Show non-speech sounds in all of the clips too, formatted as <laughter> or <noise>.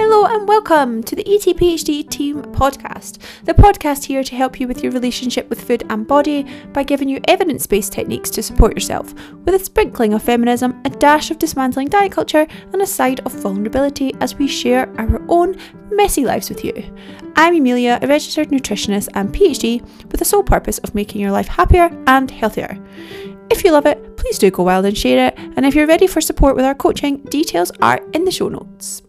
Hello and welcome to the ETPHD Team Podcast, the podcast here to help you with your relationship with food and body by giving you evidence based techniques to support yourself, with a sprinkling of feminism, a dash of dismantling diet culture, and a side of vulnerability as we share our own messy lives with you. I'm Amelia, a registered nutritionist and PhD with the sole purpose of making your life happier and healthier. If you love it, please do go wild and share it, and if you're ready for support with our coaching, details are in the show notes.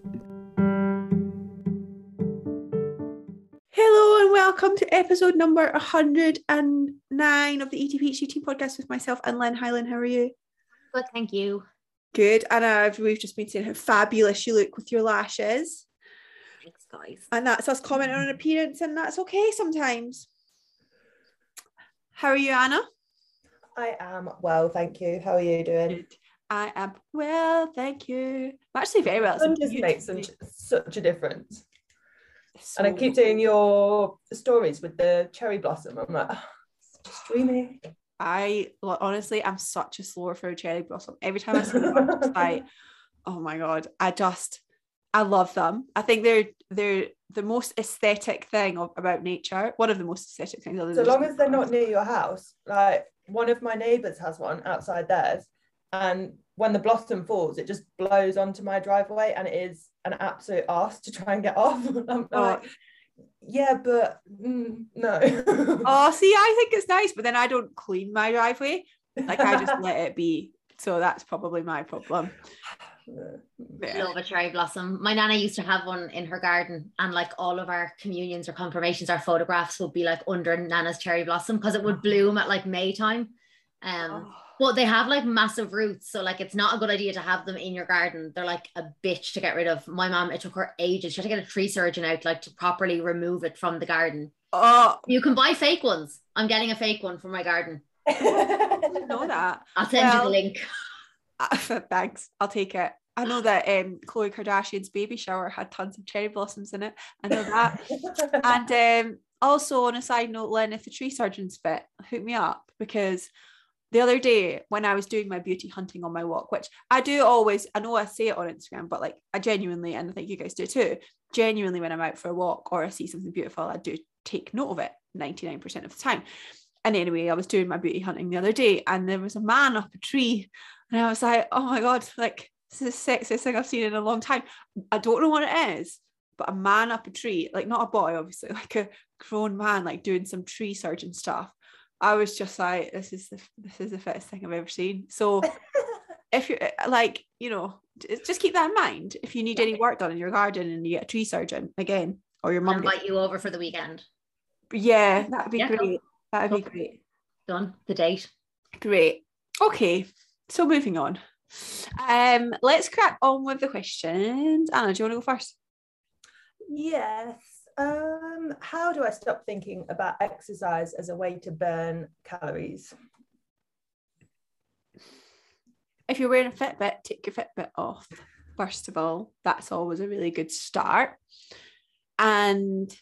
Hello and welcome to episode number 109 of the ETPHD Team Podcast with myself and Lynn Highland. How are you? Good, thank you. Good. And uh, we've just been saying how fabulous you look with your lashes. Thanks, guys. And that's us commenting on appearance, and that's okay sometimes. How are you, Anna? I am well, thank you. How are you doing? I am well, thank you. I'm actually very well. It's a Sun just makes such, such a difference. It's and I keep seeing your stories with the cherry blossom. I'm like, oh, just dreamy. I honestly, I'm such a slower for a cherry blossom. Every time I see them, I'm like, oh my god, I just, I love them. I think they're they're the most aesthetic thing of, about nature. One of the most aesthetic things. other So long as they're not near your house, like one of my neighbours has one outside theirs, and when the blossom falls, it just blows onto my driveway, and it is an absolute ass to try and get <laughs> off. I'm Oh. like, yeah, but mm, no. Oh, <laughs> see, I think it's nice, but then I don't clean my driveway. Like I just let it be. So that's probably my problem. <sighs> Yeah. Love a cherry blossom. My nana used to have one in her garden, and like all of our communions or confirmations, our photographs would be like under Nana's cherry blossom because it would bloom at like May time. Um, Oh. But they have like massive roots, so like it's not a good idea to have them in your garden. They're like a bitch to get rid of. My mom, it took her ages. She had to get a tree surgeon out like to properly remove it from the garden. Oh, You can buy fake ones. I'm getting a fake one for my garden. <laughs> know that. I'll send you the link. <laughs> Thanks, I'll take it. I know that um, Khloe Kardashian's baby shower had tons of cherry blossoms in it. I know that. <laughs> and um, also, on a side note, Lynn, if the tree surgeon's fit, hook me up because the other day when I was doing my beauty hunting on my walk, which I do always, I know I say it on Instagram, but like I genuinely, and I think you guys do too, genuinely when I'm out for a walk or I see something beautiful, I do take note of it 99% of the time. And anyway, I was doing my beauty hunting the other day and there was a man up a tree and I was like, oh my God, like this is the sexiest thing I've seen in a long time. I don't know what it is, but a man up a tree, like not a boy, obviously, <laughs> like a grown man, like doing some tree surgeon stuff. I was just like, this is the this is the fittest thing I've ever seen. So <laughs> if you're like, you know, just keep that in mind. If you need any work done in your garden and you get a tree surgeon again, or your I'll mum, gets- invite you over for the weekend. yeah, that'd be Yeah, cool. great. That'd be Cool. great. Done. The date. Great. Okay, so moving on. Um, let's crack on with the questions. Anna, do you want to go first? yes. Um, how do I stop thinking about exercise as a way to burn calories? If you're wearing a Fitbit, take your Fitbit off. First of all, that's always a really good start. And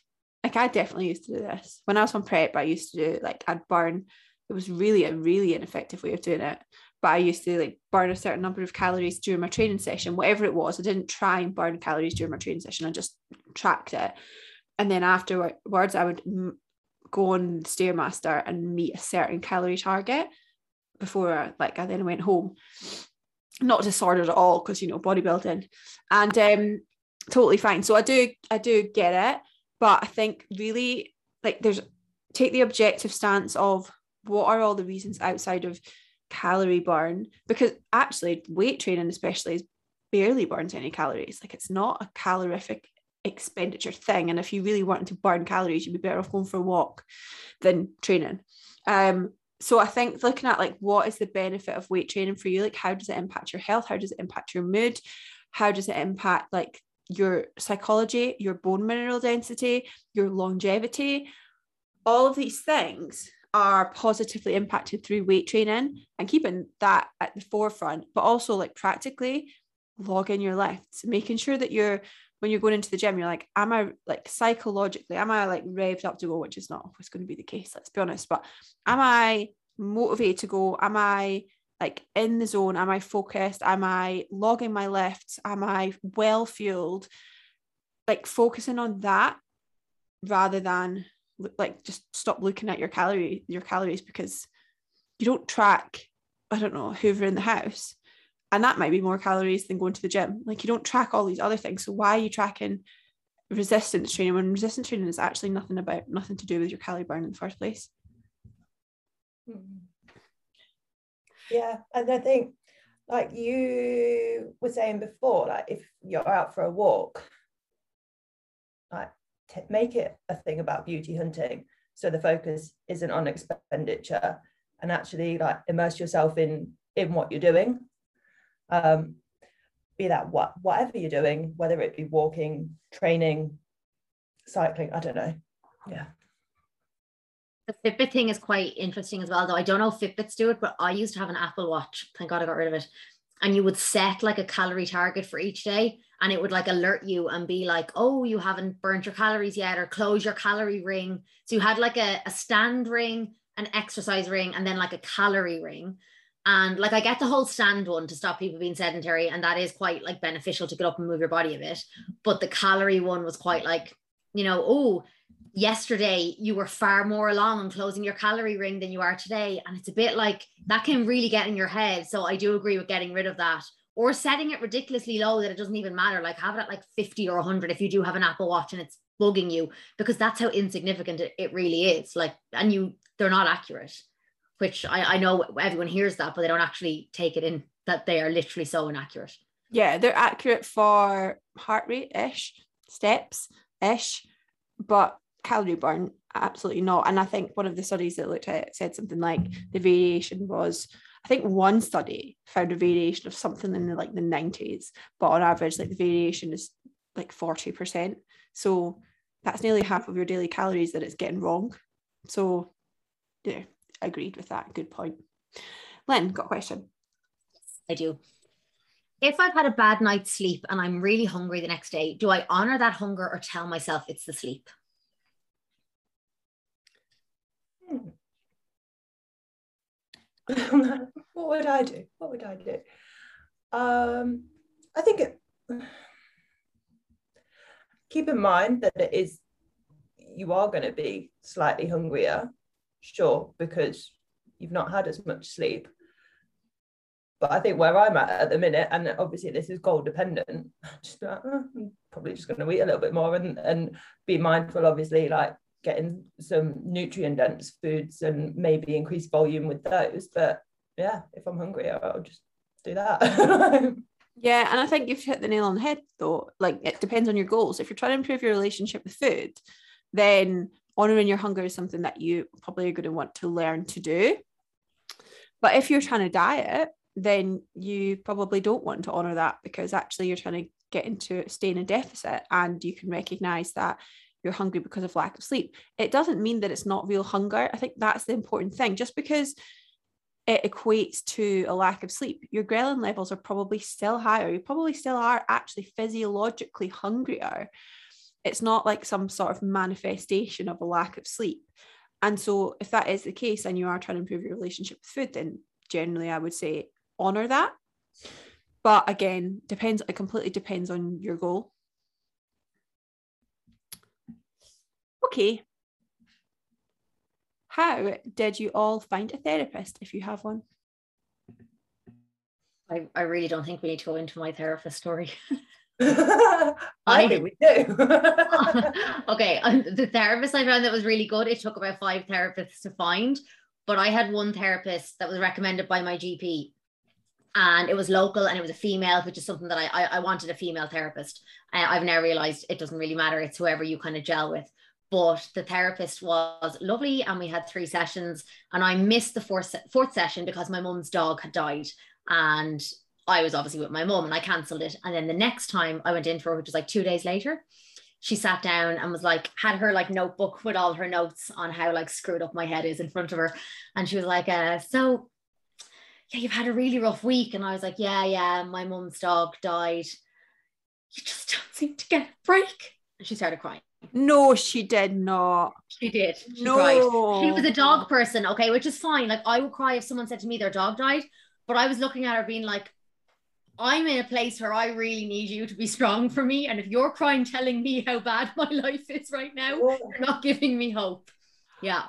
like I definitely used to do this when I was on prep. I used to do like I'd burn. It was really a really ineffective way of doing it. But I used to like burn a certain number of calories during my training session, whatever it was. I didn't try and burn calories during my training session. I just tracked it. And then afterwards, I would m- go on Stairmaster and meet a certain calorie target before like I then went home. Not disordered at all because you know bodybuilding, and um, totally fine. So I do I do get it, but I think really like there's take the objective stance of what are all the reasons outside of calorie burn because actually weight training especially is barely burns any calories like it's not a calorific expenditure thing and if you really want to burn calories you'd be better off going for a walk than training. Um so i think looking at like what is the benefit of weight training for you? Like how does it impact your health? How does it impact your mood? How does it impact like your psychology your bone mineral density your longevity? All of these things are positively impacted through weight training and keeping that at the forefront but also like practically logging your lifts making sure that you're when you're going into the gym you're like am i like psychologically am i like revved up to go which is not always going to be the case let's be honest but am i motivated to go? Am i like in the zone? Am i focused? Am i logging my lifts? Am i well fueled? Like focusing on that rather than like just stop looking at your calorie your calories because you don't track I don't know Hoover in the house and that might be more calories than going to the gym like you don't track all these other things so why are you tracking resistance training when resistance training is actually nothing about nothing to do with your calorie burn in the first place Hmm. Yeah, and I think like you were saying before, like if you're out for a walk, like t- make it a thing about beauty hunting, so the focus isn't on expenditure, and actually like immerse yourself in in what you're doing. Um, be that what whatever you're doing, whether it be walking, training, cycling, I don't know. Yeah. The Fitbit thing is quite interesting as well, though. I don't know if Fitbits do it, but I used to have an Apple Watch. Thank God I got rid of it. And you would set like a calorie target for each day, and it would like alert you and be like, oh, you haven't burnt your calories yet, or close your calorie ring. So you had like a, a stand ring, an exercise ring, and then like a calorie ring. And like I get the whole stand one to stop people being sedentary, and that is quite like beneficial to get up and move your body a bit. But the calorie one was quite like, you know, oh, yesterday you were far more along on closing your calorie ring than you are today. And it's a bit like that can really get in your head. So I do agree with getting rid of that or setting it ridiculously low that it doesn't even matter. Like have it at like 50 or 100 if you do have an Apple Watch and it's bugging you, because that's how insignificant it, it really is. Like, and you, they're not accurate, which I, I know everyone hears that, but they don't actually take it in that they are literally so inaccurate. yeah they're accurate for heart rate ish steps ish but calorie burn absolutely not. And i think one of the studies that looked at it said something like the variation was i think one study found a variation of something in the like the 90s but on average like the variation is like 40% so that's nearly half of your daily calories that it's getting wrong. So yeah agreed with that good point Lynn got a question I do. If I've had a bad night's sleep and I'm really hungry the next day, do I honor that hunger or tell myself it's the sleep? <laughs> what would I do? What would I do? Um, I think it, keep in mind that it is you are going to be slightly hungrier, sure, because you've not had as much sleep. But I think where I'm at at the minute, and obviously this is goal dependent, <laughs> just like, "Oh, I'm probably just going to eat a little bit more and, and be mindful, obviously, like getting some nutrient dense foods and maybe increase volume with those. But yeah, if I'm hungry, I'll just do that. <laughs> Yeah, and I think you've hit the nail on the head though. Like it depends on your goals. If you're trying to improve your relationship with food, then honoring your hunger is something that you probably are going to want to learn to do. But if you're trying to diet, then you probably don't want to honor that because actually you're trying to get into stay in a deficit and you can recognize that you're hungry because of lack of sleep. It doesn't mean that it's not real hunger. I think that's the important thing. Just because it equates to a lack of sleep, your ghrelin levels are probably still higher. You probably still are actually physiologically hungrier. It's not like some sort of manifestation of a lack of sleep. And so, if that is the case and you are trying to improve your relationship with food, then generally I would say honor that. But again, depends, it completely depends on your goal. Okay. How did you all find a therapist if you have one? I, I really don't think we need to go into my therapist story. <laughs> <laughs> I think we do. <laughs> okay, the therapist I found that was really good. It took about five therapists to find, but I had one therapist that was recommended by my GP, and it was local and it was a female, which is something that I I, I wanted a female therapist. I've now realized it doesn't really matter; it's whoever you kind of gel with. But the therapist was lovely, and we had three sessions. And I missed the fourth fourth session because my mum's dog had died, and I was obviously with my mum and I cancelled it. And then the next time I went in for her, which was like two days later, she sat down and was like, had her like notebook with all her notes on how like screwed up my head is in front of her. And she was like, uh, so yeah, you've had a really rough week. And I was like, yeah, yeah, my mum's dog died. You just don't seem to get a break. And she started crying. No, she did not. She did. She No. cried. She was a dog person, okay, which is fine. Like I would cry if someone said to me their dog died, but I was looking at her being like, I'm in a place where I really need you to be strong for me. And if you're crying, telling me how bad my <laughs> life is right now, Yeah. you're not giving me hope. Yeah.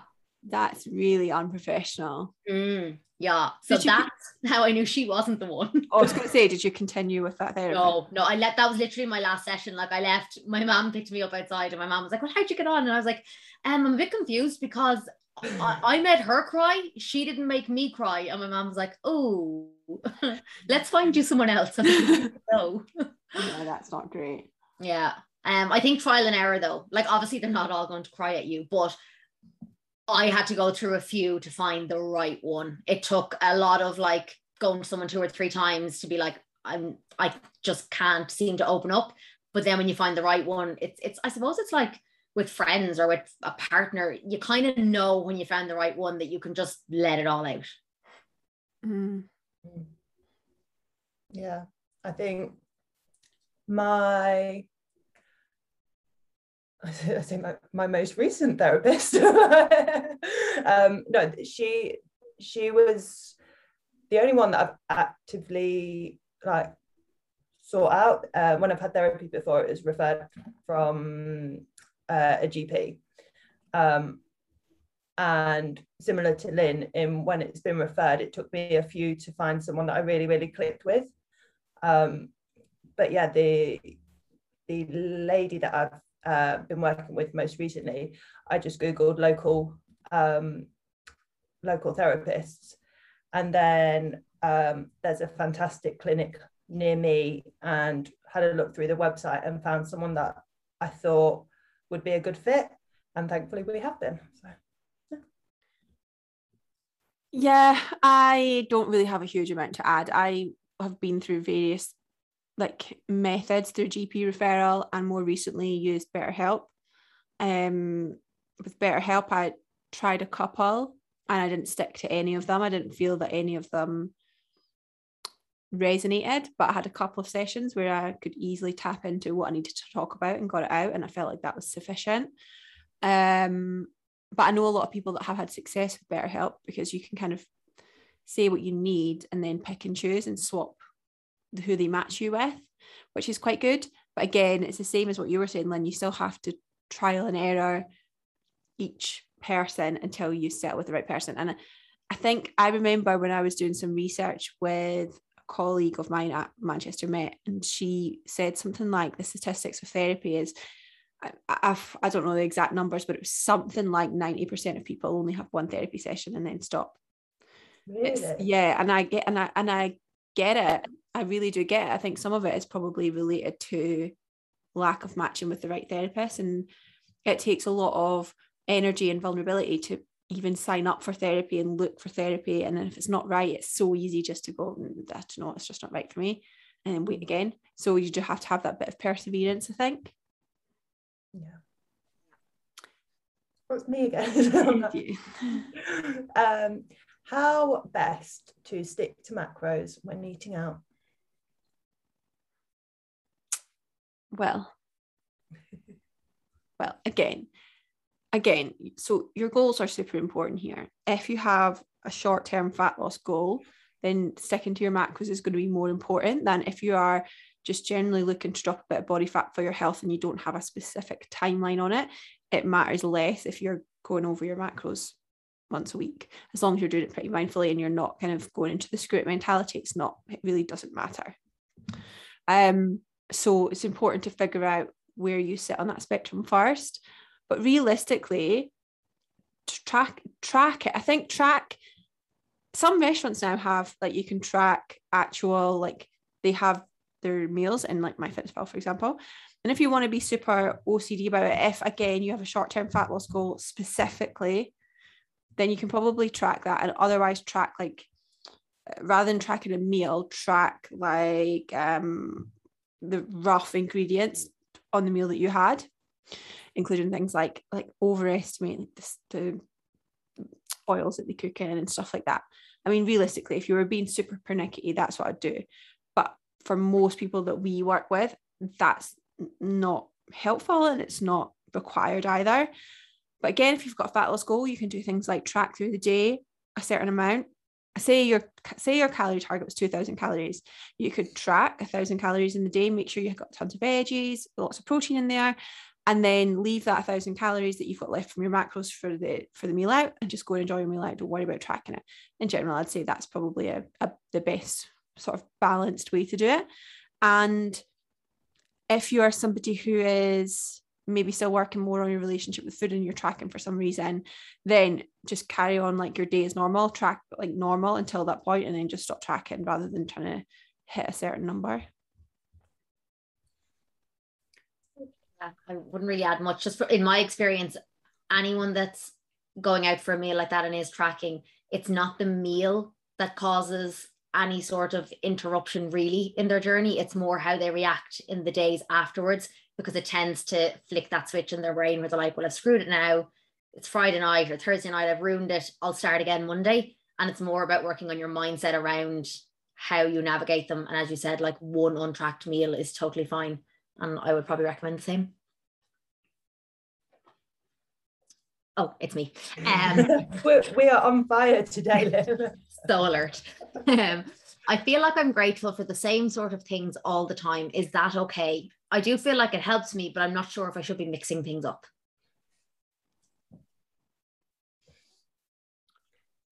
That's really unprofessional. Mm, yeah. So Did you- that's how I knew she wasn't the one. I was going to say, <laughs> did you continue with that therapy? No, no, I let that was literally my last session. Like I left, my mom picked me up outside, and my mom was like, Well, how'd you get on? And I was like, um, I'm a bit confused because I, I made her cry. She didn't make me cry. And my mom was like, Oh, <laughs> let's find you someone else. <laughs> I no. No, that's not great. Yeah. Um, I think trial and error though. Like obviously they're not all going to cry at you, but I had to go through a few to find the right one. It took a lot of like going to someone two or three times to be like, I'm I just can't seem to open up. But then when you find the right one, it's it's I suppose it's like with friends or with a partner, you kind of know when you found the right one that you can just let it all out. Mm. Yeah, I think my <laughs> I think my, my most recent therapist. <laughs> um, no, she she was the only one that I've actively like sought out. Uh, when I've had therapy before, it was referred from uh, a GP. Um, and similar to Lynn, in when it's been referred, it took me a few to find someone that I really, really clicked with. Um, but yeah, the the lady that I've uh, been working with most recently, I just googled local um, local therapists, and then um, there's a fantastic clinic near me, and had a look through the website and found someone that I thought would be a good fit, and thankfully we have been. So. Yeah, I don't really have a huge amount to add. I have been through various like methods through GP referral and more recently used BetterHelp. Um, with BetterHelp, I tried a couple and I didn't stick to any of them. I didn't feel that any of them resonated, but I had a couple of sessions where I could easily tap into what I needed to talk about and got it out, and I felt like that was sufficient. Um, but I know a lot of people that have had success with BetterHelp because you can kind of say what you need and then pick and choose and swap who they match you with, which is quite good. But again, it's the same as what you were saying, Lynn. You still have to trial and error each person until you settle with the right person. And I think I remember when I was doing some research with a colleague of mine at Manchester Met, and she said something like the statistics of therapy is I, I've, I don't know the exact numbers, but it was something like 90% of people only have one therapy session and then stop. It's, Really? yeah, and I get and I and I get it. I really do get it. I think some of it is probably related to lack of matching with the right therapist, and it takes a lot of energy and vulnerability to even sign up for therapy and look for therapy. And then if it's not right, it's so easy just to go, "Mm, I don't know, it's just not right for me, and then wait again. So you do have to have that bit of perseverance, I think. Yeah. Well, it's me again. <laughs> Um, how best to stick to macros when eating out? well well again again so your goals are super important here if you have a short-term fat loss goal then sticking to your macros is going to be more important than if you are just generally looking to drop a bit of body fat for your health and you don't have a specific timeline on it it matters less if you're going over your macros once a week. As long as you're doing it pretty mindfully and you're not kind of going into the screw it mentality it's not it really doesn't matter. Um so it's important to figure out where you sit on that spectrum first. But realistically track track it. I think track some restaurants now have like you can track actual like they have their meals in like my MyFitnessPal for example and if you want to be super ocd about it if again you have a short-term fat loss goal specifically then you can probably track that and otherwise track like rather than tracking a meal track like um the rough ingredients on the meal that you had, including things like like the, the oils that they cook in and stuff like that. I mean, realistically, if you were being super pernickety, that's what I'd do. For most people that we work with, that's not helpful and it's not required either. But again, if you've got a fat loss goal, you can do things like track through the day a certain amount, say your say your calorie target was 2000 calories. You could track a thousand calories in the day make sure you've got tons of veggies lots of protein in there and then leave that thousand calories that you've got left from your macros for the for the meal out and just go and enjoy your meal out. Don't worry about tracking it. In general i'd say that's probably a, a the best sort of balanced way to do it and if you are somebody who is maybe still working more on your relationship with food and you're tracking for some reason, then just carry on like your day as normal, track like normal until that point, and then just stop tracking rather than trying to hit a certain number. I wouldn't really add much. Just for, in my experience, anyone that's going out for a meal like that and is tracking, it's not the meal that causes any sort of interruption really in their journey. It's more how they react in the days afterwards because it tends to flick that switch in their brain where they're like, well, I've screwed it now. It's Friday night or Thursday night. I've ruined it. I'll start again Monday. And it's more about working on your mindset around how you navigate them. And as you said, like one untracked meal is totally fine. And I would probably recommend the same. Oh, it's me. <laughs> Um, we are on fire today, so alert. <laughs> Um, I feel like I'm grateful for the same sort of things all the time. Is that okay? I do feel like it helps me, but I'm not sure if I should be mixing things up.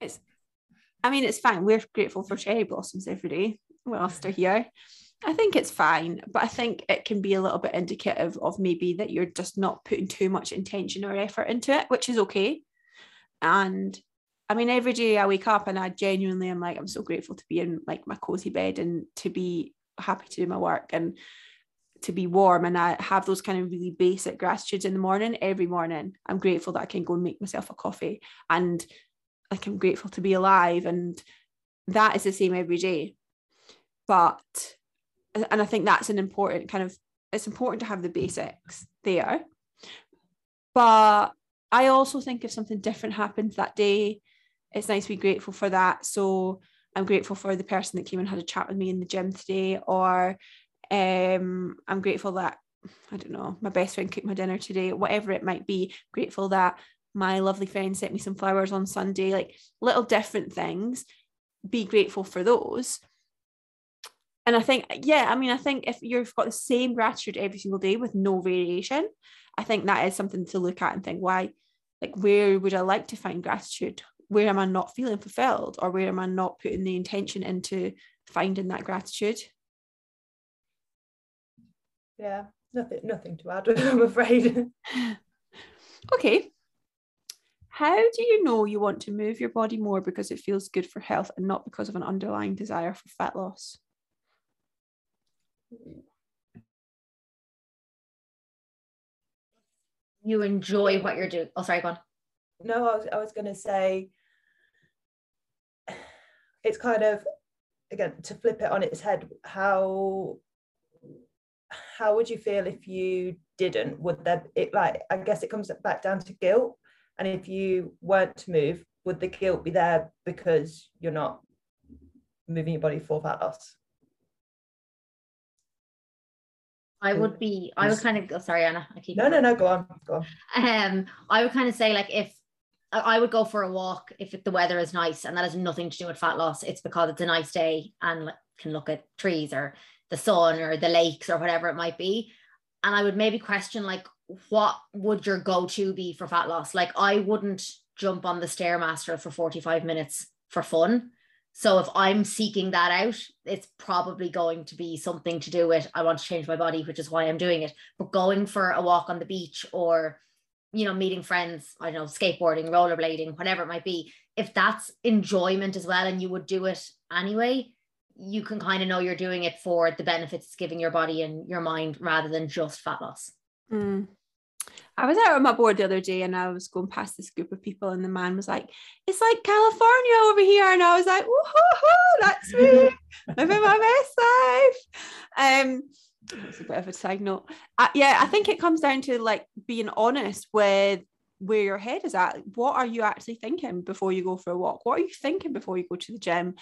It's, I mean, it's fine. We're grateful for cherry blossoms every day whilst they're here. I think it's fine, but I think it can be a little bit indicative of maybe that you're just not putting too much intention or effort into it, which is okay. And I mean, every day I wake up and I genuinely am like, I'm so grateful to be in like my cozy bed and to be happy to do my work and to be warm and I have those kind of really basic gratitudes in the morning every morning. I'm grateful that I can go and make myself a coffee and like I'm grateful to be alive and that is the same every day. But and I think that's an important kind of it's important to have the basics there. But I also think if something different happens that day, it's nice to be grateful for that. So I'm grateful for the person that came and had a chat with me in the gym today, or um, I'm grateful that I don't know, my best friend cooked my dinner today, whatever it might be. Grateful that my lovely friend sent me some flowers on Sunday, like little different things. Be grateful for those. And I think, yeah, I mean, I think if you've got the same gratitude every single day with no variation, I think that is something to look at and think, why, like, where would I like to find gratitude? Where am I not feeling fulfilled? Or where am I not putting the intention into finding that gratitude? yeah nothing nothing to add <laughs> i'm afraid <laughs> okay how do you know you want to move your body more because it feels good for health and not because of an underlying desire for fat loss you enjoy what you're doing oh sorry go on no i was, I was going to say it's kind of again to flip it on its head how how would you feel if you didn't? Would there it like i guess it comes back down to guilt. And if you weren't to move would the guilt be there because you're not moving your body for fat loss I would be, I would kind of go, sorry, Anna, I keep no, no, no, go on, go on. Um, I would kind of say like if I would go for a walk if the weather is nice and that has nothing to do with fat loss. It's because it's a nice day and can look at trees or the sun or the lakes or whatever it might be. And I would maybe question like, what would your go-to be for fat loss? Like I wouldn't jump on the stairmaster for 45 minutes for fun. So if I'm seeking that out, it's probably going to be something to do with I want to change my body, which is why I'm doing it. But going for a walk on the beach or you know, meeting friends, I don't know, skateboarding, rollerblading, whatever it might be, if that's enjoyment as well and you would do it anyway, you can kind of know you're doing it for the benefits it's giving your body and your mind rather than just fat loss. Mm. I was out on my board the other day and I was going past this group of people and the man was like, it's like California over here. And I was like, woohoo, that's <laughs> me living my best life. Um, it's a bit of a side note. Uh, yeah, I think it comes down to like being honest with where your head is at. What are you actually thinking before you go for a walk? What are you thinking before you go to the gym?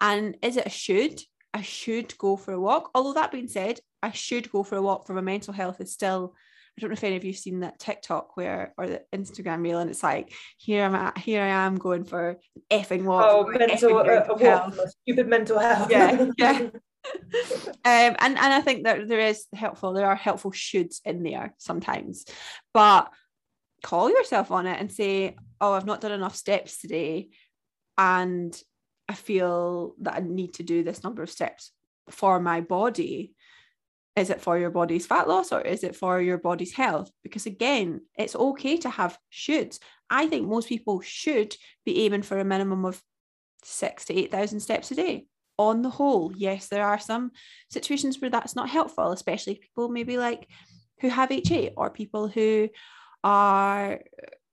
And is it a should? I should go for a walk. Although that being said, I should go for a walk for my mental health is still I don't know if any of you've seen that TikTok where or the Instagram reel, and it's like here I'm at, here I am going for effing walk. Oh, mental uh, a walk, stupid mental health. Yeah, <laughs> yeah. Um, and and I think that there is helpful. There are helpful shoulds in there sometimes, but call yourself on it and say, "Oh, I've not done enough steps today, and I feel that I need to do this number of steps for my body." Is it for your body's fat loss or is it for your body's health? Because again, it's okay to have shoulds. I think most people should be aiming for a minimum of six to eight thousand steps a day on the whole, yes, there are some situations where that's not helpful, especially people maybe like who have HA or people who are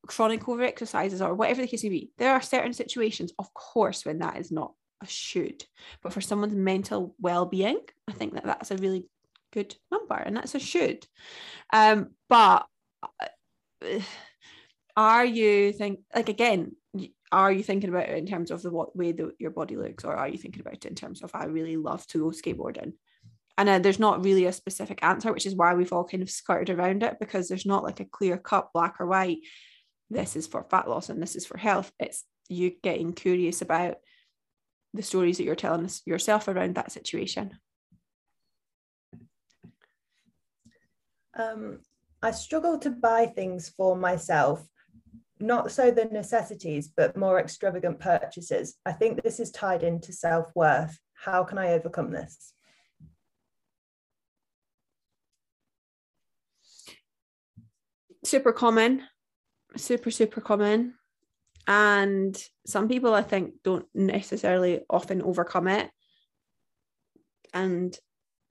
chronic over exercises or whatever the case may be. There are certain situations, of course, when that is not a should, but for someone's mental well-being, I think that that's a really good number, and that's a should. Um, but uh, are you think like again? Are you thinking about it in terms of the what way that your body looks or are you thinking about it in terms of i really love to go skateboarding. And uh, there's not really a specific answer which is why we've all kind of skirted around it because there's not like a clear cut black or white this is for fat loss and this is for health. It's you getting curious about the stories that you're telling yourself around that situation. Um, i struggle to buy things for myself not so the necessities, but more extravagant purchases. I think this is tied into self worth. How can I overcome this? Super common, super, super common. And some people, I think, don't necessarily often overcome it. And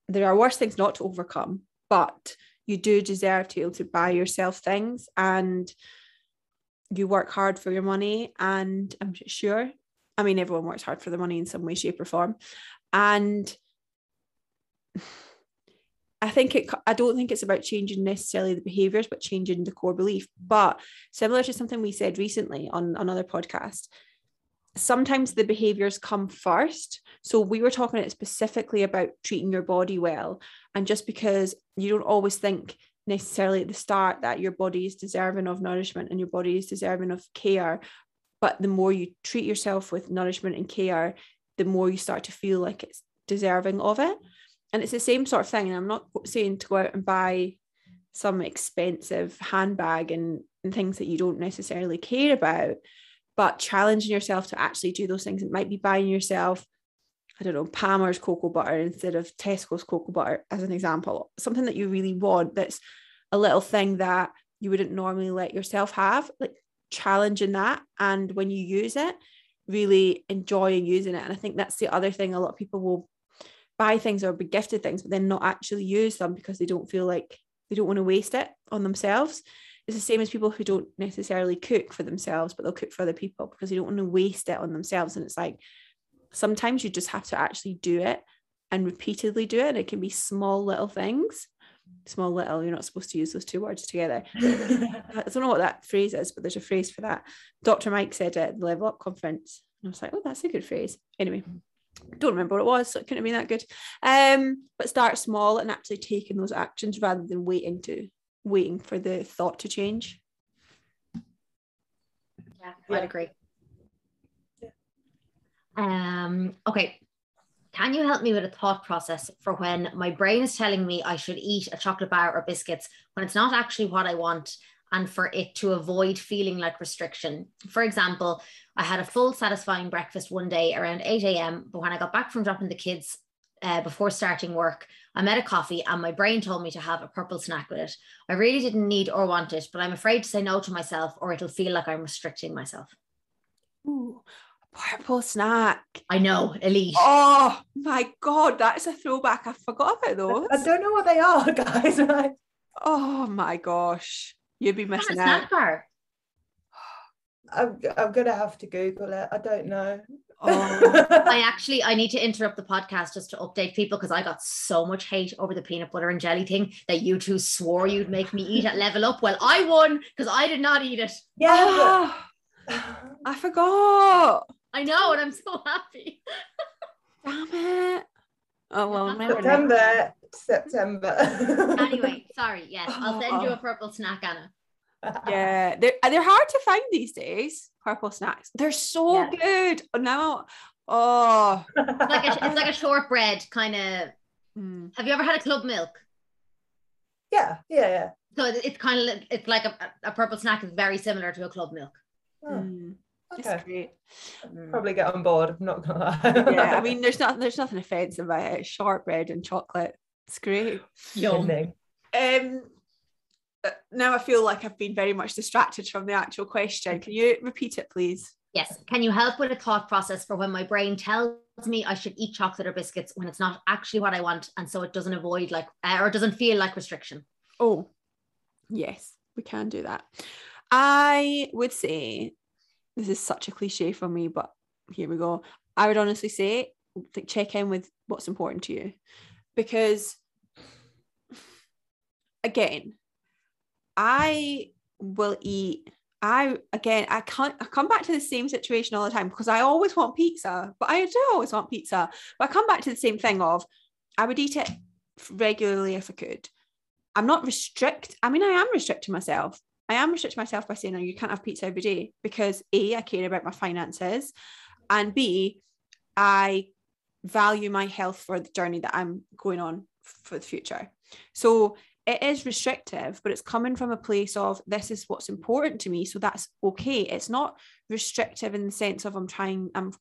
there are worse things not to overcome, but you do deserve to be able to buy yourself things. And you work hard for your money and i'm sure i mean everyone works hard for the money in some way shape or form. And <sighs> I think it I don't think it's about changing necessarily the behaviors but changing the core belief. But similar to something we said recently on another podcast sometimes the behaviors come first. So we were talking specifically about treating your body well. And just because you don't always think necessarily at the start that your body is deserving of nourishment and your body is deserving of care. But the more you treat yourself with nourishment and care, the more you start to feel like it's deserving of it. And it's the same sort of thing. And I'm not saying to go out and buy some expensive handbag and, and things that you don't necessarily care about, but challenging yourself to actually do those things. It might be buying yourself I don't know, Palmer's cocoa butter instead of Tesco's cocoa butter, as an example, something that you really want that's a little thing that you wouldn't normally let yourself have, like challenging that. And when you use it, really enjoying using it. And I think that's the other thing a lot of people will buy things or be gifted things, but then not actually use them because they don't feel like they don't want to waste it on themselves. It's the same as people who don't necessarily cook for themselves, but they'll cook for other people because they don't want to waste it on themselves. And it's like, sometimes you just have to actually do it and repeatedly do it. And it can be small little things. Small little, you're not supposed to use those two words together. <laughs> I don't know what that phrase is, but there's a phrase for that. Dr. Mike said it at the Level Up conference. And I was like, oh, that's a good phrase. Anyway, don't remember what it was, so it couldn't have been that good. Um, but start small and actually taking those actions rather than waiting to waiting for the thought to change. Yeah, I'd agree. Um, okay. Can you help me with a thought process for when my brain is telling me I should eat a chocolate bar or biscuits when it's not actually what I want and for it to avoid feeling like restriction? For example, I had a full satisfying breakfast one day around 8 a.m., but when I got back from dropping the kids uh, before starting work, I made a coffee and my brain told me to have a purple snack with it. I really didn't need or want it, but I'm afraid to say no to myself or it'll feel like I'm restricting myself. Ooh, Purple snack. I know, Elise. Oh my god, that's a throwback. I forgot about those. I don't know what they are, <laughs> guys. oh my gosh, you'd be missing out. Snack bar. I'm, I'm gonna have to Google it. I don't know. Oh. <laughs> I actually I need to interrupt the podcast just to update people because I got so much hate over the peanut butter and jelly thing that you two swore you'd make me eat at level up. Well, I won because I did not eat it. Yeah. Oh, I forgot. I know, and I'm so happy. Damn it. Oh well, remember. September, September. anyway, sorry. Yes, I'll send you a purple snack, Anna. Yeah, they're they're hard to find these days. Purple snacks. They're so Yeah. good. Now, oh. It's like a, it's like a shortbread kind of. Mm. Have you ever had a club milk? yeah, yeah, yeah. So it's kind of it's like a, a purple snack is very similar to a club milk. Oh, Mm. It's okay. great. Mm. Probably get on board. I'm not gonna lie. Yeah, <laughs> I mean, there's not there's nothing offensive about it. It's shortbread and chocolate. It's great. Yum. Um, uh, now I feel like I've been very much distracted from the actual question. Can you repeat it, please? Yes. Can you help with a thought process for when my brain tells me I should eat chocolate or biscuits when it's not actually what I want, and so it doesn't avoid like uh, or doesn't feel like restriction? Oh, yes, we can do that. I would say this is such a cliche for me, but here we go. I would honestly say like check in with what's important to you because again, I will eat. I again, I can't. I come back to the same situation all the time because I always want pizza, but I do always want pizza. But I come back to the same thing of I would eat it regularly if I could. I'm not restrict. I mean, I am restricting myself. I am restricting myself by saying, no, you can't have pizza every day because A, I care about my finances, and B, I value my health for the journey that I'm going on for the future. So it is restrictive, but it's coming from a place of this is what's important to me. So that's okay. It's not restrictive in the sense of I'm trying, I'm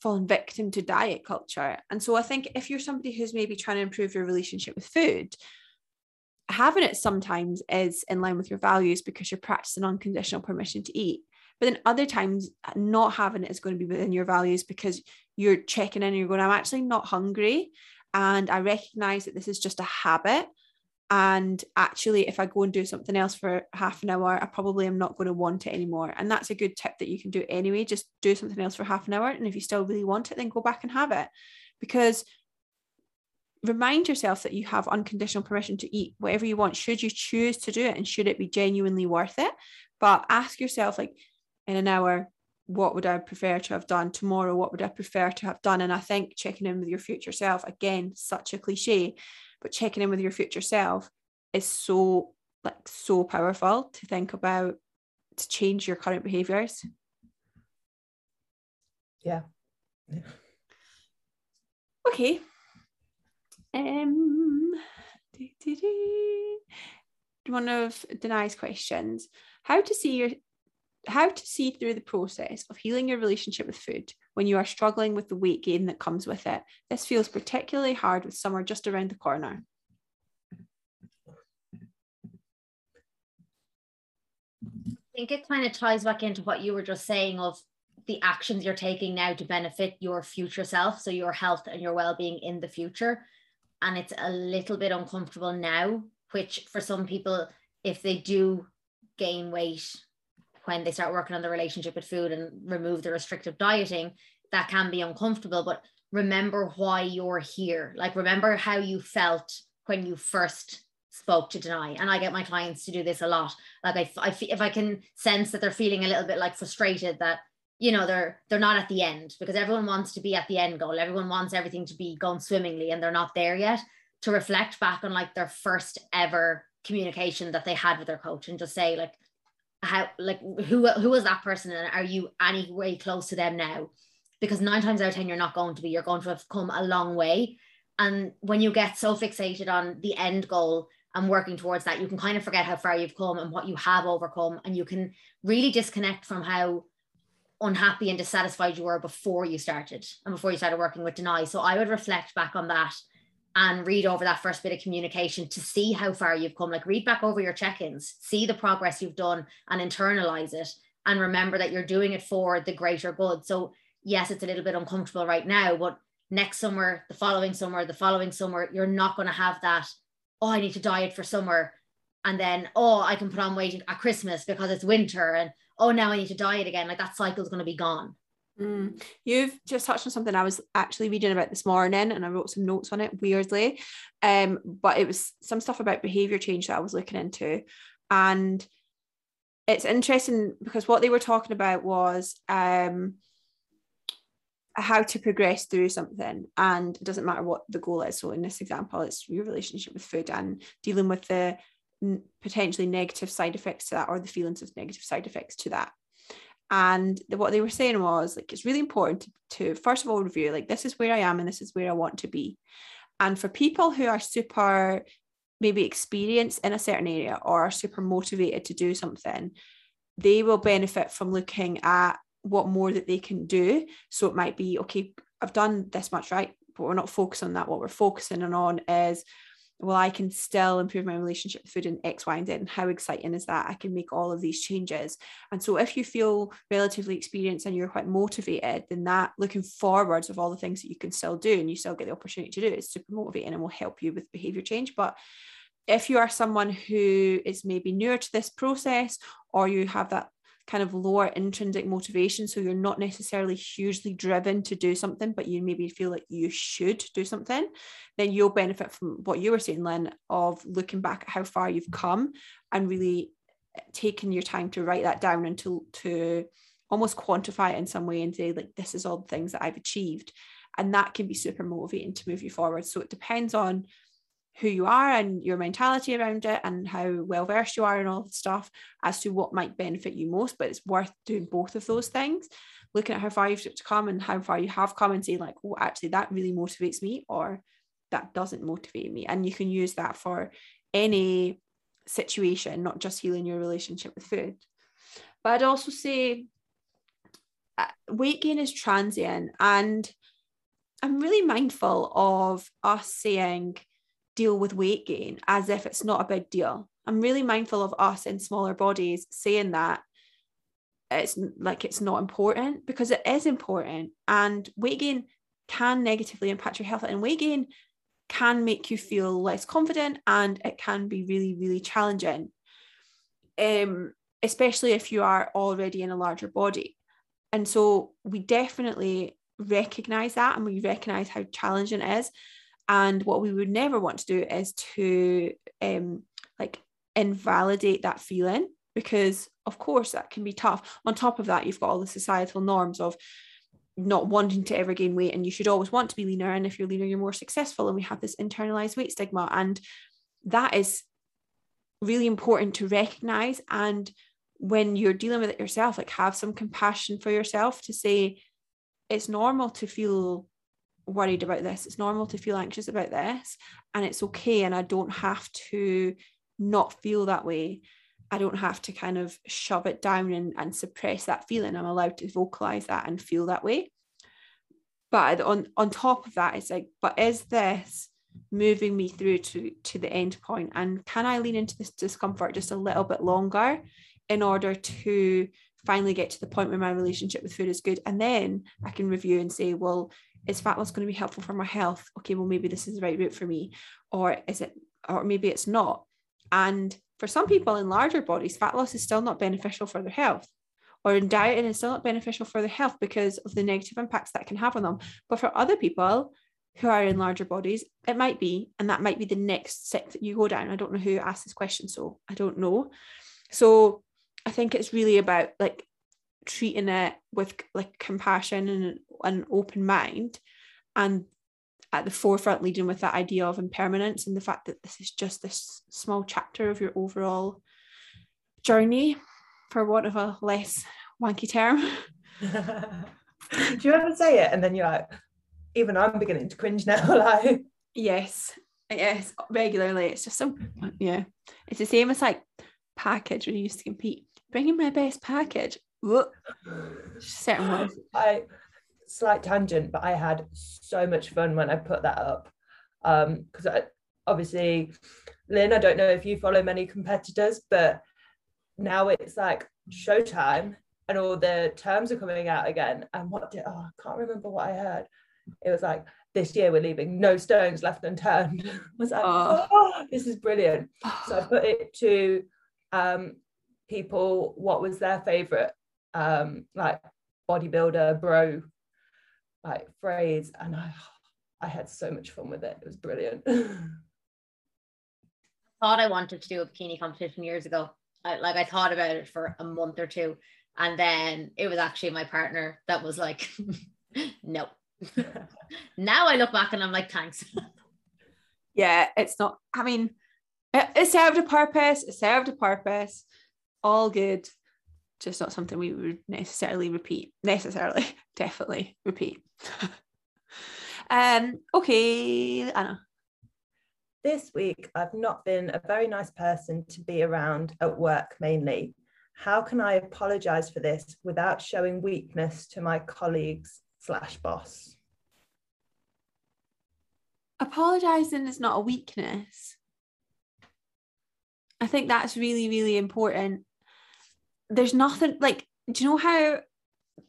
falling victim to diet culture. And so I think if you're somebody who's maybe trying to improve your relationship with food, having it sometimes is in line with your values because you're practicing unconditional permission to eat. But then other times, uh, not having it is going to be within your values because you're checking in and you're going, I'm actually not hungry. And I recognize that this is just a habit. And actually, if I go and do something else for half an hour, I probably am not going to want it anymore. And that's a good tip that you can do anyway. Just do something else for half an hour. And if you still really want it, then go back and have it. Because remind yourself that you have unconditional permission to eat whatever you want should you choose to do it and should it be genuinely worth it. But ask yourself like in an hour what would i prefer to have done? Tomorrow what would i prefer to have done? And i think checking in with your future self again such a cliche but checking in with your future self is so like so powerful to think about to change your current behaviors. Yeah. okay um, one of Denai's questions: How to see your, how to see through the process of healing your relationship with food when you are struggling with the weight gain that comes with it. This feels particularly hard with summer just around the corner. I think it kind of ties back into what you were just saying of the actions you're taking now to benefit your future self, so your health and your well-being in the future. And it's a little bit uncomfortable now, which for some people, if they do gain weight when they start working on the relationship with food and remove the restrictive dieting, that can be uncomfortable. But remember why you're here. Like remember how you felt when you first spoke to deny and i get my clients to do this a lot like I, I if i can sense that they're feeling a little bit like frustrated that you know they're they're not at the end because everyone wants to be at the end goal. Everyone wants everything to be going swimmingly and they're not there yet to reflect back on like their first ever communication that they had with their coach and just say like how like who who was that person and are you any way close to them now? Because nine times out of ten you're not going to be. You're going to have come a long way. And when you get so fixated on the end goal and working towards that, you can kind of forget how far you've come and what you have overcome. And you can really disconnect from how unhappy and dissatisfied you were before you started and before you started working with Deny. So I would reflect back on that and read over that first bit of communication to see how far you've come. Like read back over your check-ins, see the progress you've done and internalize it. And remember that you're doing it for the greater good. So yes, it's a little bit uncomfortable right now, but next summer, the following summer, the following summer, you're not going to have that oh, I need to diet for summer. And then, oh, I can put on weight at Christmas because it's winter. And oh, now I need to diet again. Like that cycle is going to be gone. Mm. You've just touched on something I was actually reading about this morning and I wrote some notes on it weirdly. Um, but it was some stuff about behavior change that I was looking into. And it's interesting because what they were talking about was um how to progress through something and it doesn't matter what the goal is so in this example it's your relationship with food and dealing with the potentially negative side effects to that or the feelings of negative side effects to that. And the, what they were saying was like it's really important to, to first of all review like this is where i am and this is where i want to be. And for people who are super maybe experienced in a certain area or are super motivated to do something they will benefit from looking at what more that they can do. So it might be okay i've done this much right? But we're not focusing on that. What we're focusing on is well, I can still improve my relationship with food in X, Y, and Z. And how exciting is that? I can make all of these changes. And so, if you feel relatively experienced and you're quite motivated, then that looking forwards of all the things that you can still do and you still get the opportunity to do is super motivating and will help you with behavior change. But if you are someone who is maybe newer to this process or you have that kind of lower intrinsic motivation. So you're not necessarily hugely driven to do something, but you maybe feel like you should do something, then you'll benefit from what you were saying, Lynn, of looking back at how far you've come and really eh, taking your time to write that down and to, to almost quantify it in some way and say, like, this is all the things that I've achieved. And that can be super motivating to move you forward. So it depends on who you are and your mentality around it and how well versed you are and all the stuff as to what might benefit you most. But it's worth doing both of those things, looking at how far you've come and how far you have come and saying, like, oh, actually, that really motivates me or that doesn't motivate me. And you can use that for any situation, not just healing your relationship with food. But I'd also say uh, weight gain is transient and I'm really mindful of us saying, deal with weight gain as if it's not a big deal. I'm really mindful of us in smaller bodies saying that it's like it's not important because it is important and weight gain can negatively impact your health and weight gain can make you feel less confident and it can be really really challenging um especially if you are already in a larger body and so we definitely recognize that and we recognize how challenging it is and what we would never want to do is to um, like invalidate that feeling because of course that can be tough. On top of that, you've got all the societal norms of not wanting to ever gain weight and you should always want to be leaner. And if you're leaner you're more successful. And we have this internalized weight stigma. And that is really important to recognize. And when you're dealing with it yourself like have some compassion for yourself to say it's normal to feel worried about this. It's normal to feel anxious about this, and it's okay. And I don't have to not feel that way. I don't have to kind of shove it down and, and suppress that feeling. I'm allowed to vocalize that and feel that way. But on, on top of that, it's like, but is this moving me through to, to the end point? And can I lean into this discomfort just a little bit longer in order to finally get to the point where my relationship with food is good? And then I can review and say, well, is fat loss going to be helpful for my health? Okay, well, maybe this is the right route for me. Or is it, or maybe it's not. And for some people in larger bodies, fat loss is still not beneficial for their health. Or in dieting is still not beneficial for their health because of the negative impacts that can have on them. But for other people who are in larger bodies, it might be, and that might be the next step that you go down. I don't know who asked this question, so I don't know. So I think it's really about like treating it with like compassion and an open mind and at the forefront leading with that idea of impermanence and the fact that this is just this small chapter of your overall journey for want of a less wanky term. <laughs> <laughs> Do you ever say it and then you're like even i'm beginning to cringe now <laughs> like? Yes yes regularly. It's just so yeah. It's the same as like package when you used to compete. Bringing my best package certain <laughs> ones i slight tangent, but I had so much fun when I put that up. Um, because obviously, Lynn, I don't know if you follow many competitors, but now it's like showtime and all the terms are coming out again. And what did oh, I can't remember what I heard. It was like this year we're leaving no stones left unturned. <laughs> I was like, oh. oh, this is brilliant. So I put it to um, people what was their favorite um, like bodybuilder bro like phrase and I I had so much fun with it. It was brilliant. <laughs> thought I wanted to do a bikini competition years ago. I, like I thought about it for a month or two, and then it was actually my partner that was like, <laughs> no. <laughs> now I look back and I'm like, thanks. yeah, it's not, I mean, it, it served a purpose, it served a purpose, all good. Just not something we would necessarily repeat. Necessarily, <laughs> definitely repeat. <laughs> um, okay, Anna. This week, I've not been a very nice person to be around at work mainly. How can I apologize for this without showing weakness to my colleagues slash boss? Apologizing is not a weakness. I think that's really, really important. There's nothing like, do you know how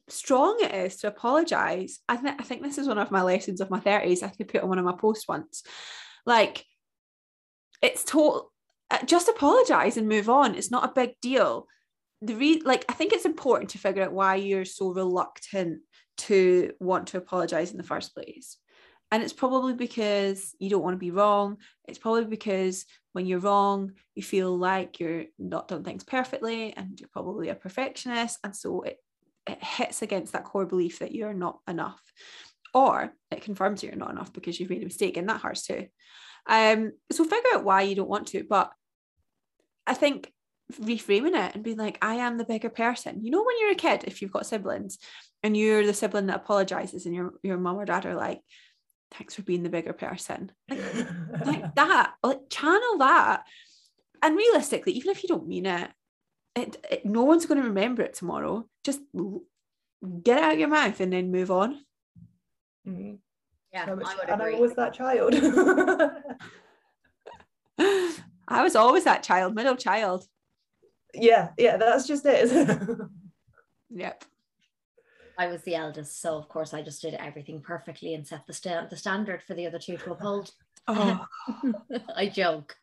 strong it is to apologize? I, th- I think this is one of my lessons of my 30s. I could put on one of my posts once. Like, it's total, uh, just apologize and move on. It's not a big deal. The re like, I think it's important to figure out why you're so reluctant to want to apologize in the first place. And it's probably because you don't want to be wrong. It's probably because when you're wrong, you feel like you're not done things perfectly and you're probably a perfectionist. And so it, it hits against that core belief that you're not enough. Or it confirms you're not enough because you've made a mistake, and that hurts too. Um, so figure out why you don't want to. But I think reframing it and being like, I am the bigger person. You know, when you're a kid, if you've got siblings and you're the sibling that apologizes and your, your mom or dad are like, thanks for being the bigger person. Like, like <laughs> that, like channel that. And realistically, even if you don't mean it, it, it no one's going to remember it tomorrow. Just get it out of your mouth and then move on. Mm-hmm. Yeah, I, was, I, I was that child. <laughs> I was always that child, middle child. Yeah, yeah, that's just it. <laughs> yep. I was the eldest, so of course I just did everything perfectly and set the, st- the standard for the other two to uphold. Oh. <laughs> I joke.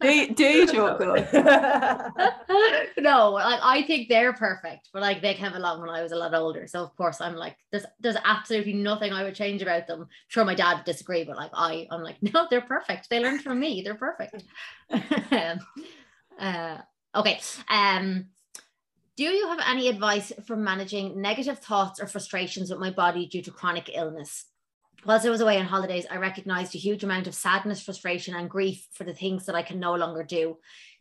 do, you, do you joke <laughs> no, like I think they're perfect, but like they came along when I was a lot older. So of course I'm like, there's there's absolutely nothing I would change about them. Sure, my dad would disagree, but like I, I'm like, <laughs> no, they're perfect. They learned from me. They're perfect. uh, okay. Um do you have any advice for managing negative thoughts or frustrations with my body due to chronic illness? Whilst I was away on holidays, I recognized a huge amount of sadness, frustration, and grief for the things that I can no longer do.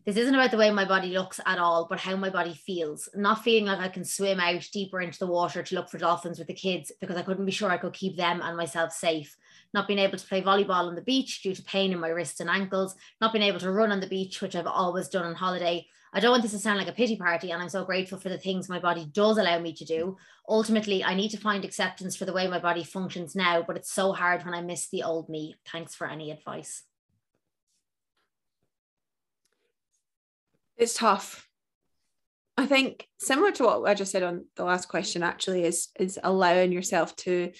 This isn't about the way my body looks at all, but how my body feels. Not feeling like I can swim out deeper into the water to look for dolphins with the kids because I couldn't be sure I could keep them and myself safe. Not being able to play volleyball on the beach due to pain in my wrists and ankles. Not being able to run on the beach, which I've always done on holiday I don't want this to sound like a pity party, and I'm so grateful for the things my body does allow me to do. Ultimately, I need to find acceptance for the way my body functions now, but it's so hard when I miss the old me. Thanks for any advice. It's tough. I think similar to what I just said on the last question, actually, is is allowing yourself to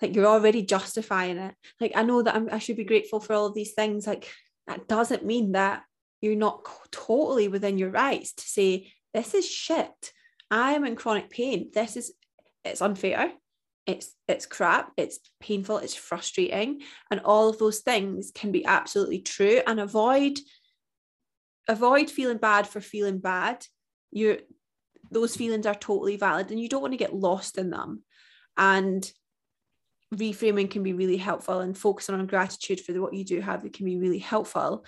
like you're already justifying it. Like I know that I'm, I should be grateful for all of these things. Like that doesn't mean that you're not totally within your rights to say this is shit. I am in chronic pain. This is it's unfair. It's it's crap. It's painful. It's frustrating. And all of those things can be absolutely true. And avoid avoid feeling bad for feeling bad. You're, those feelings are totally valid and you don't want to get lost in them. And reframing can be really helpful and focusing on gratitude for what you do have it can be really helpful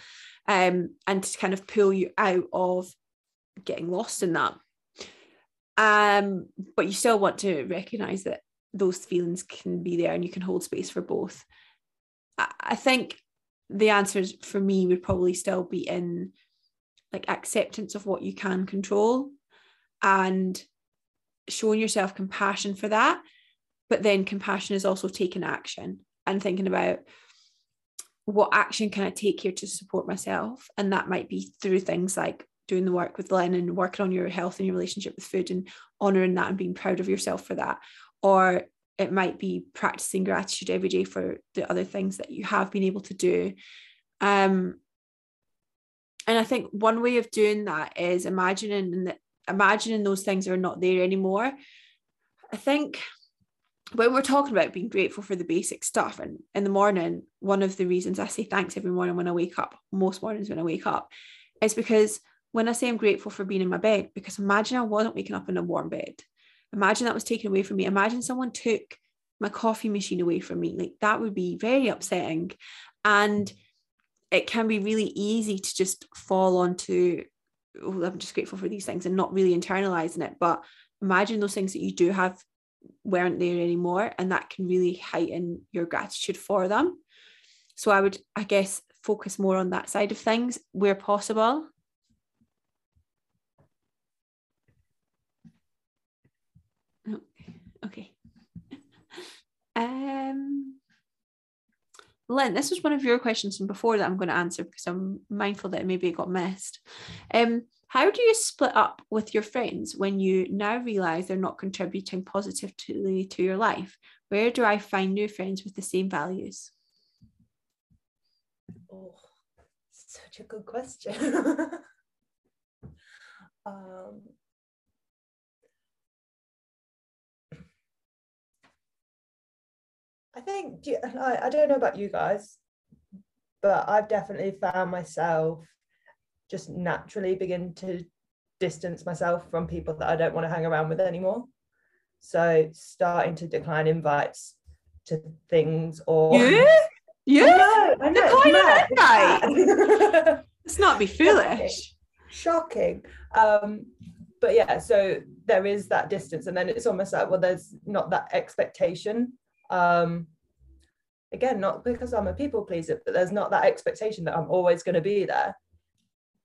um, and to kind of pull you out of getting lost in that. Um, but you still want to recognize that those feelings can be there and you can hold space for both. I, I think the answers for me would probably still be in like acceptance of what you can control and showing yourself compassion for that. But then compassion is also taking action and thinking about what action can I take here to support myself? And that might be through things like doing the work with Lynn and working on your health and your relationship with food and honoring that and being proud of yourself for that. Or it might be practicing gratitude every day for the other things that you have been able to do. Um, and I think one way of doing that is imagining that imagining those things are not there anymore. I think when we're talking about being grateful for the basic stuff and in the morning one of the reasons i say thanks every morning when i wake up most mornings when i wake up is because when i say i'm grateful for being in my bed because imagine i wasn't waking up in a warm bed imagine that was taken away from me imagine someone took my coffee machine away from me. Like that would be very upsetting. And it can be really easy to just fall onto, oh, I'm just grateful for these things and not really internalizing it. But imagine those things that you do have weren't there anymore. And that can really heighten your gratitude for them. So I would, I guess, focus more on that side of things where possible. Okay. <laughs> Um, Lynn, this was one of your questions from before that I'm going to answer because I'm mindful that maybe it got missed. Um, how do you split up with your friends when you now realize they're not contributing positively to your life? Where do I find new friends with the same values? Oh, such a good question. <laughs> um, I think I, I don't know about you guys, but I've definitely found myself just naturally begin to distance myself from people that I don't want to hang around with anymore. So starting to decline invites to things or yeah, <laughs> yeah, I know, I know. invite. Let's not be <laughs> foolish. Shocking. Um, but yeah, so there is that distance, and then it's almost like well, there's not that expectation um, again, not because I'm a people pleaser, but there's not that expectation that I'm always going to be there.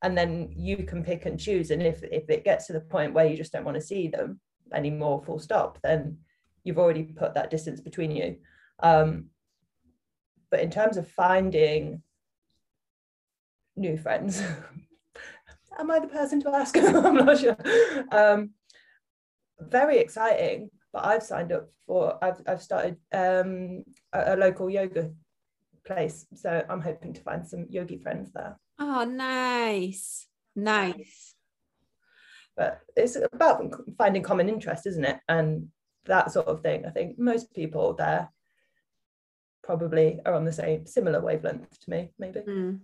And then you can pick and choose. And if, if it gets to the point where you just don't want to see them anymore, full stop, then you've already put that distance between you. Um, but in terms of finding new friends, <laughs> am I the person to ask? <laughs> I'm not sure. Um, very exciting but I've signed up for I've I've started um, a, a, local yoga place, so I'm hoping to find some yogi friends there. Oh, nice, nice. But it's about finding common interest, isn't it? And that sort of thing. I think most people there probably are on the same similar wavelength to me, maybe. Mm.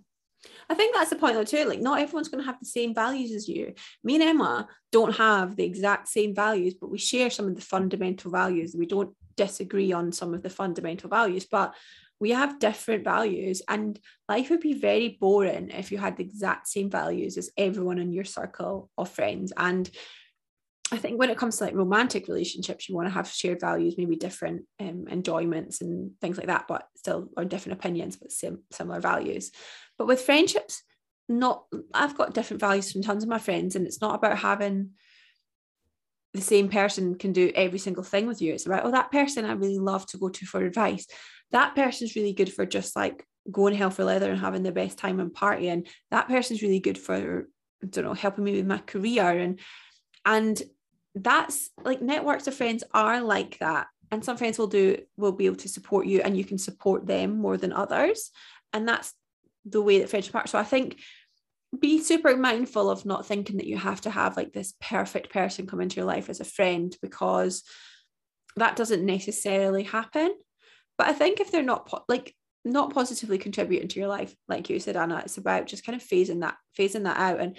I think that's the point though too. Like not everyone's going to have the same values as you. Me and Emma don't have the exact same values, but we share some of the fundamental values. We don't disagree on some of the fundamental values, but we have different values and life would be very boring if you had the exact same values as everyone in your circle of friends and I think when it comes to like romantic relationships, you want to have shared values, maybe different um, enjoyments and things like that, but still or different opinions, but sim- similar values. But with friendships, not I've got different values from tons of my friends, and it's not about having the same person can do every single thing with you. It's about, oh, that person I really love to go to for advice. That person's really good for just like going hell for leather and having the best time and partying. That person's really good for, I don't know, helping me with my career. And and that's like networks of friends are like that and some friends will do will be able to support you and you can support them more than others and that's the way that friendship are so i think be super mindful of not thinking that you have to have like this perfect person come into your life as a friend because that doesn't necessarily happen but i think if they're not po- like not positively contributing to your life like you said anna it's about just kind of phasing that phasing that out and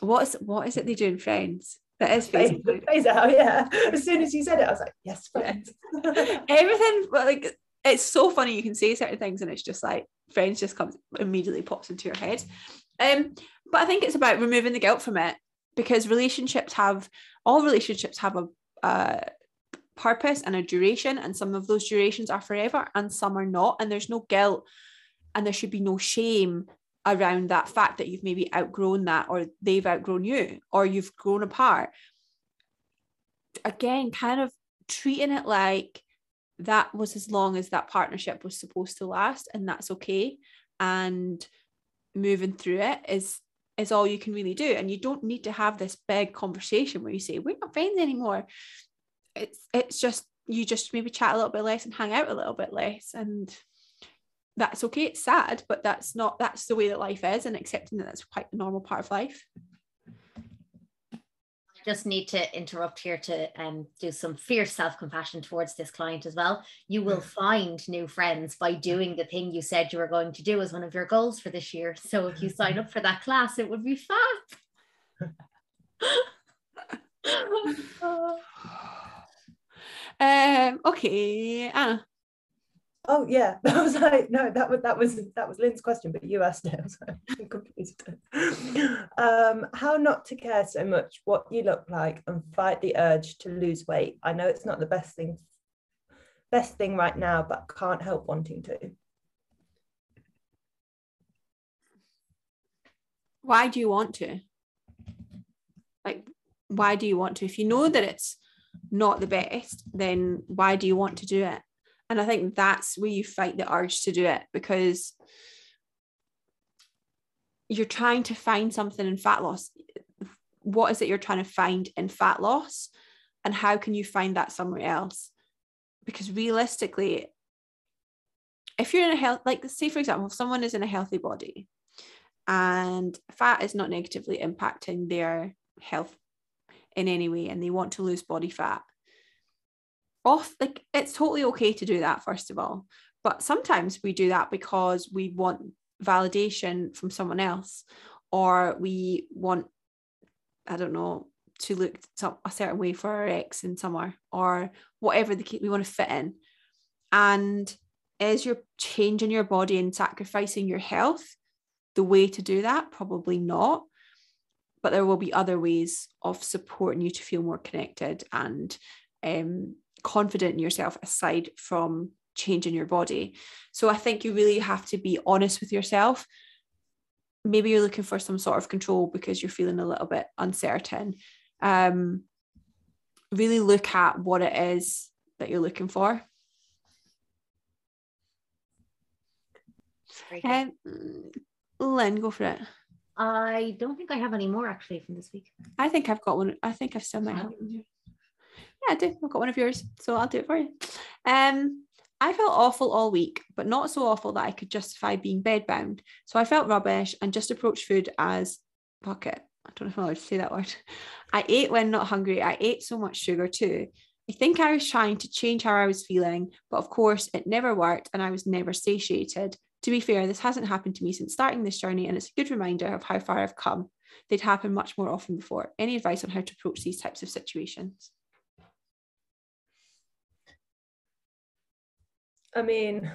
what is what is it they do in friends that is phase, phase out, yeah. As soon as you said it, I was like, yes, friends. <laughs> Everything, like, it's so funny. You can say certain things, and it's just like friends just comes immediately pops into your head. Um, but I think it's about removing the guilt from it because relationships have all relationships have a, a purpose and a duration, and some of those durations are forever, and some are not. And there's no guilt, and there should be no shame around that fact that you've maybe outgrown that or they've outgrown you or you've grown apart again kind of treating it like that was as long as that partnership was supposed to last and that's okay and moving through it is is all you can really do. And you don't need to have this big conversation where you say we're not friends anymore. It's it's just you just maybe chat a little bit less and hang out a little bit less and that's okay. It's sad but that's not that's the way that life is and accepting that that's quite a normal part of life just need to interrupt here to um, do some fierce self-compassion towards this client as well you will find new friends by doing the thing you said you were going to do as one of your goals for this year so if you sign up for that class it would be fab <laughs> Um, okay. Anna. Oh yeah, <laughs> I was like, no, that was that was that was Lynn's question, but you asked it. <laughs> I'm confused. Um, how not to care so much what you look like and fight the urge to lose weight. I know it's not the best thing, best thing right now, but can't help wanting to. Why do you want to? Like, why do you want to? If you know that it's not the best, then why do you want to do it? And I think that's where you fight the urge to do it because you're trying to find something in fat loss. What is it you're trying to find in fat loss? And how can you find that somewhere else? Because realistically, if you're in a health, like say, for example, if someone is in a healthy body and fat is not negatively impacting their health in any way and they want to lose body fat, off like it's totally okay to do that first of all. But sometimes we do that because we want validation from someone else or we want i don't know to look a certain way for our ex in summer or whatever the we want to fit in. And is you're changing your body and sacrificing your health the way to do that probably not. But there will be other ways of supporting you to feel more connected and um, confident in yourself aside from changing your body. So I think you really have to be honest with yourself. Maybe you're looking for some sort of control because you're feeling a little bit uncertain. Um, really look at what it is that you're looking for. Um, Lynn, go for it. I don't think I have any more actually from this week. I think I've got one. I think I've still might have yeah, I do. I've got one of yours, so I'll do it for you. Um, I felt awful all week, but not so awful that I could justify being bedbound. So I felt rubbish and just approached food as bucket. I don't know if I'm allowed to say that word. I ate when not hungry. I ate so much sugar too. I think I was trying to change how I was feeling, but of course it never worked and I was never satiated. To be fair, this hasn't happened to me since starting this journey, and it's a good reminder of how far I've come. They'd happen much more often before. Any advice on how to approach these types of situations? I mean,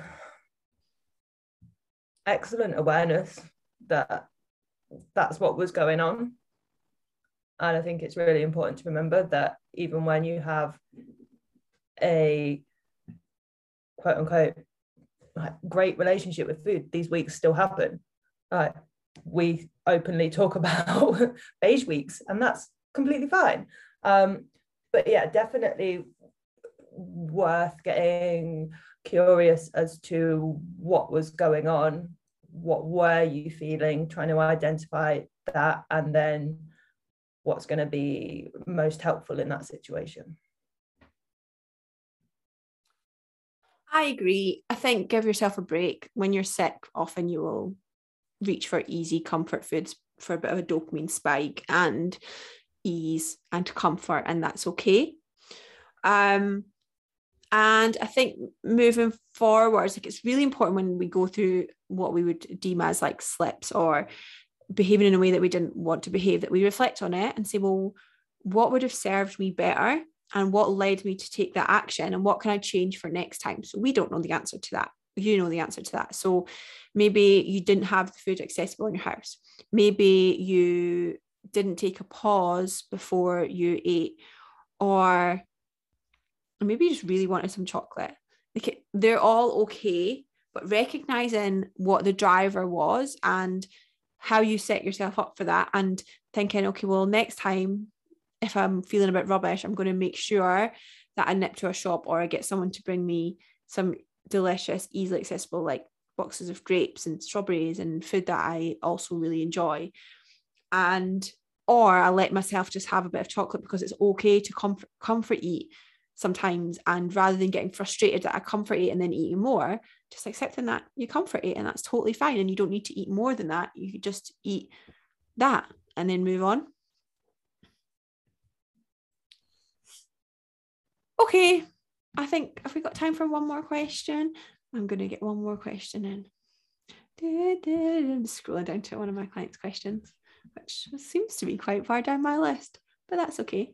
excellent awareness that that's what was going on. And I think it's really important to remember that even when you have a quote unquote great relationship with food, these weeks still happen. Uh, we openly talk <laughs> about beige weeks, and that's completely fine. Um, but yeah, definitely worth getting curious as to what was going on. What were you feeling? Trying to identify that and then what's going to be most helpful in that situation. I agree. I think give yourself a break. When you're sick often you will reach for easy comfort foods for a bit of a dopamine spike and ease and comfort and that's okay. Um and I think moving forwards, like it's really important when we go through what we would deem as like slips or behaving in a way that we didn't want to behave, that we reflect on it and say, well, what would have served me better? And what led me to take that action? And what can I change for next time? So we don't know the answer to that. You know the answer to that. So maybe you didn't have the food accessible in your house. Maybe you didn't take a pause before you ate, or maybe you just really wanted some chocolate. Like they're all okay, but recognizing what the driver was and how you set yourself up for that and thinking, okay, well, next time if I'm feeling a bit rubbish, I'm going to make sure that I nip to a shop or I get someone to bring me some delicious, easily accessible like boxes of grapes and strawberries and food that I also really enjoy. And or I let myself just have a bit of chocolate because it's okay to comfort comfort eat sometimes and rather than getting frustrated that I comfort eat and then eating more just accepting that you comfort eat and that's totally fine and you don't need to eat more than that. You could just eat that and then move on. Okay I think have we got time for one more question? I'm going to get one more question in. I'm scrolling down to one of my clients questions which seems to be quite far down my list but that's okay.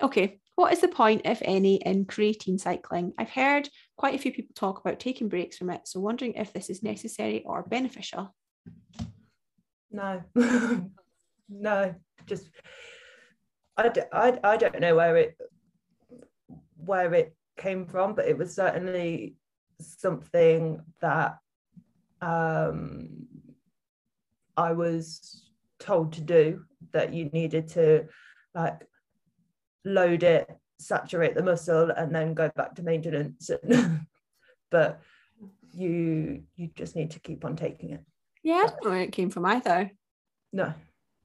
Okay What is the point, if any, in creatine cycling? I've heard quite a few people talk about taking breaks from it, so wondering if this is necessary or beneficial. No, <laughs> no, just I, d- I, I don't know where it where it came from, but it was certainly something that um, I was told to do that you needed to like load it, saturate the muscle, and then go back to maintenance. <laughs> but you you just need to keep on taking it. Yeah, I don't know where it came from either. No.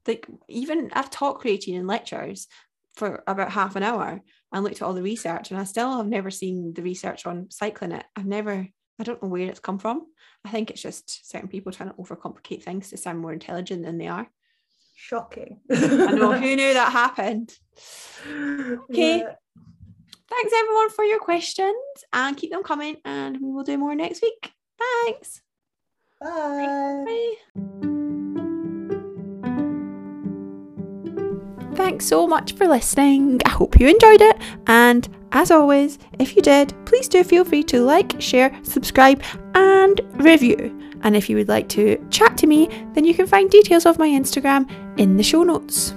Like even I've taught creatine in lectures for about half an hour and looked at all the research and I still have never seen the research on cycling it. I've never I don't know where it's come from. I think it's just certain people trying to overcomplicate things to sound more intelligent than they are. Shocking. I know who knew that <laughs> happened. Okay. Yeah. Thanks everyone for your questions and keep them coming and we will do more next week. Thanks. Bye. Bye. Thanks so much for listening. I hope you enjoyed it. And as always, if you did, please do feel free to like, share, subscribe, and review. And if you would like to chat to me, then you can find details of my Instagram in the show notes.